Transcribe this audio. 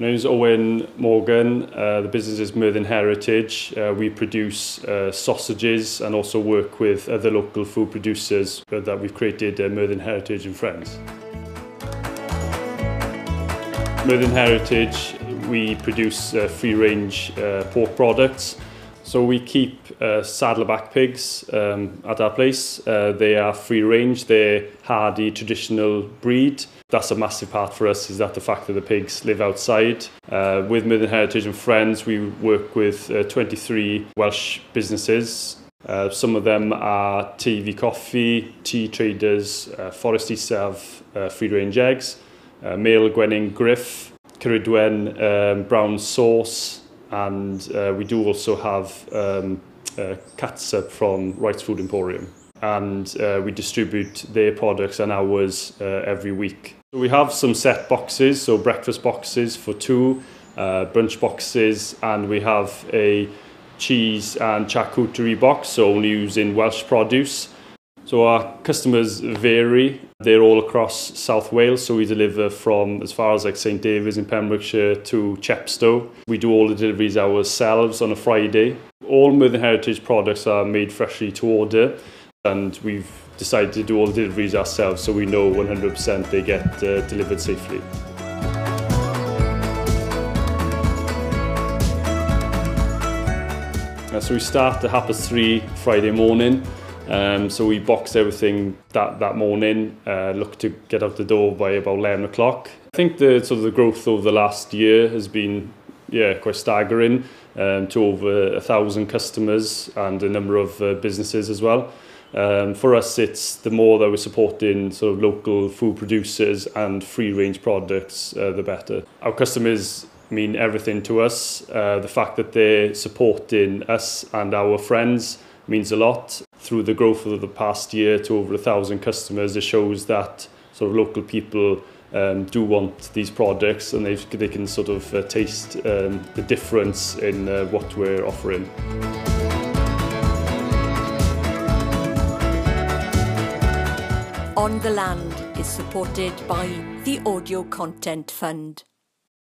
My name is Owen Morgan. Uh, the business is Merthin Heritage. Uh, we produce uh, sausages and also work with other local food producers that we've created uh, Merthin Heritage and Friends. Merthin Heritage, we produce uh, free-range uh, pork products. So we keep uh, saddleback pigs um, at our place. Uh, they are free range, they're hardy traditional breed. That's a massive part for us is that the fact that the pigs live outside. Uh, with Myrddin Heritage and Friends, we work with uh, 23 Welsh businesses. Uh, some of them are TV Coffee, Tea Traders, uh, Forest Isaf, uh, Free Range Eggs, Mail Gwenning Griff, Ceridwen um, Brown Sauce, and uh, we do also have um, uh, Katsup from Wright's Food Emporium and uh, we distribute their products and ours uh, every week. So we have some set boxes, so breakfast boxes for two, uh, brunch boxes and we have a cheese and charcuterie box, so only using Welsh produce So our customers vary. They're all across South Wales, so we deliver from as far as like St David's in Pembrokeshire to Chepstow. We do all the deliveries ourselves on a Friday. All Myrddin Heritage products are made freshly to order and we've decided to do all the deliveries ourselves so we know 100% they get uh, delivered safely. Uh, so we start at half past three Friday morning. Um, so we boxed everything that, that morning, uh, look to get out the door by about 11 o'clock. I think the sort of the growth over the last year has been yeah, quite staggering um, to over a thousand customers and a number of uh, businesses as well. Um, for us, it's the more that we're supporting sort of local food producers and free range products, uh, the better. Our customers mean everything to us. Uh, the fact that they're supporting us and our friends means a lot. Through the growth of the past year to over a thousand customers, it shows that sort of local people um, do want these products and they, they can sort of uh, taste um, the difference in uh, what we're offering. On the Land is supported by the Audio Content Fund.